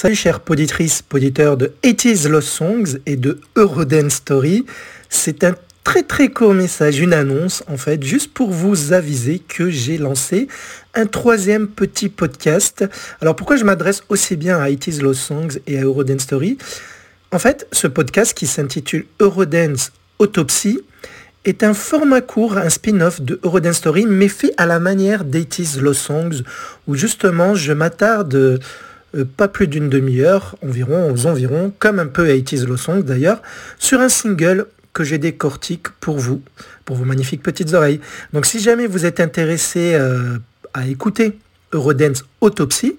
Salut chers poditrices, poditeurs de 80s Lost Songs et de Eurodance Story. C'est un très très court message, une annonce en fait, juste pour vous aviser que j'ai lancé un troisième petit podcast. Alors pourquoi je m'adresse aussi bien à 80s Lost Songs et à Eurodance Story? En fait, ce podcast qui s'intitule Eurodance Autopsy est un format court, un spin-off de Eurodance Story, mais fait à la manière d'80s Lost Songs, où justement je m'attarde euh, pas plus d'une demi-heure, environ, aux comme un peu 80s Low d'ailleurs, sur un single que j'ai décortique pour vous, pour vos magnifiques petites oreilles. Donc si jamais vous êtes intéressé euh, à écouter Eurodance Autopsy,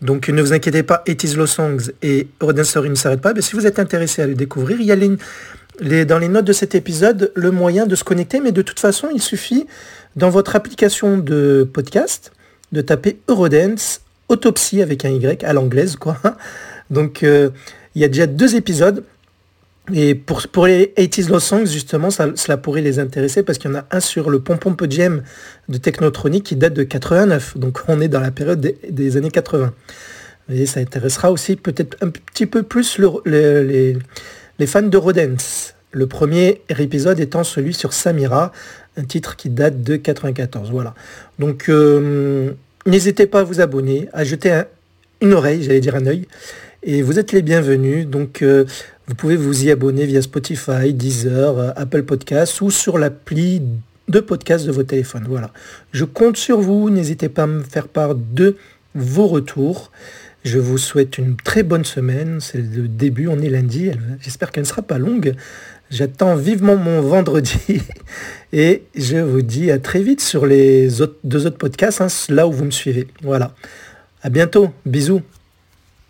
donc ne vous inquiétez pas, 80s Low Songs et Eurodance Story ne s'arrêtent pas, mais si vous êtes intéressé à le découvrir, il y a dans les notes de cet épisode le moyen de se connecter, mais de toute façon, il suffit dans votre application de podcast de taper Eurodance Autopsie avec un Y à l'anglaise, quoi. Donc, euh, il y a déjà deux épisodes. Et pour, pour les 80s Lost Songs, justement, cela pourrait les intéresser parce qu'il y en a un sur le pompon Gem de Technotronic qui date de 89. Donc, on est dans la période des, années 80. Et ça intéressera aussi peut-être un petit peu plus les, les, fans de Rodens. Le premier épisode étant celui sur Samira, un titre qui date de 94. Voilà. Donc, euh, N'hésitez pas à vous abonner, à jeter une oreille, j'allais dire un œil. Et vous êtes les bienvenus. Donc euh, vous pouvez vous y abonner via Spotify, Deezer, euh, Apple Podcasts ou sur l'appli de podcast de vos téléphones. Voilà. Je compte sur vous. N'hésitez pas à me faire part de vos retours. Je vous souhaite une très bonne semaine. C'est le début, on est lundi. J'espère qu'elle ne sera pas longue. J'attends vivement mon vendredi. Et je vous dis à très vite sur les deux autres podcasts, hein, là où vous me suivez. Voilà. À bientôt. Bisous.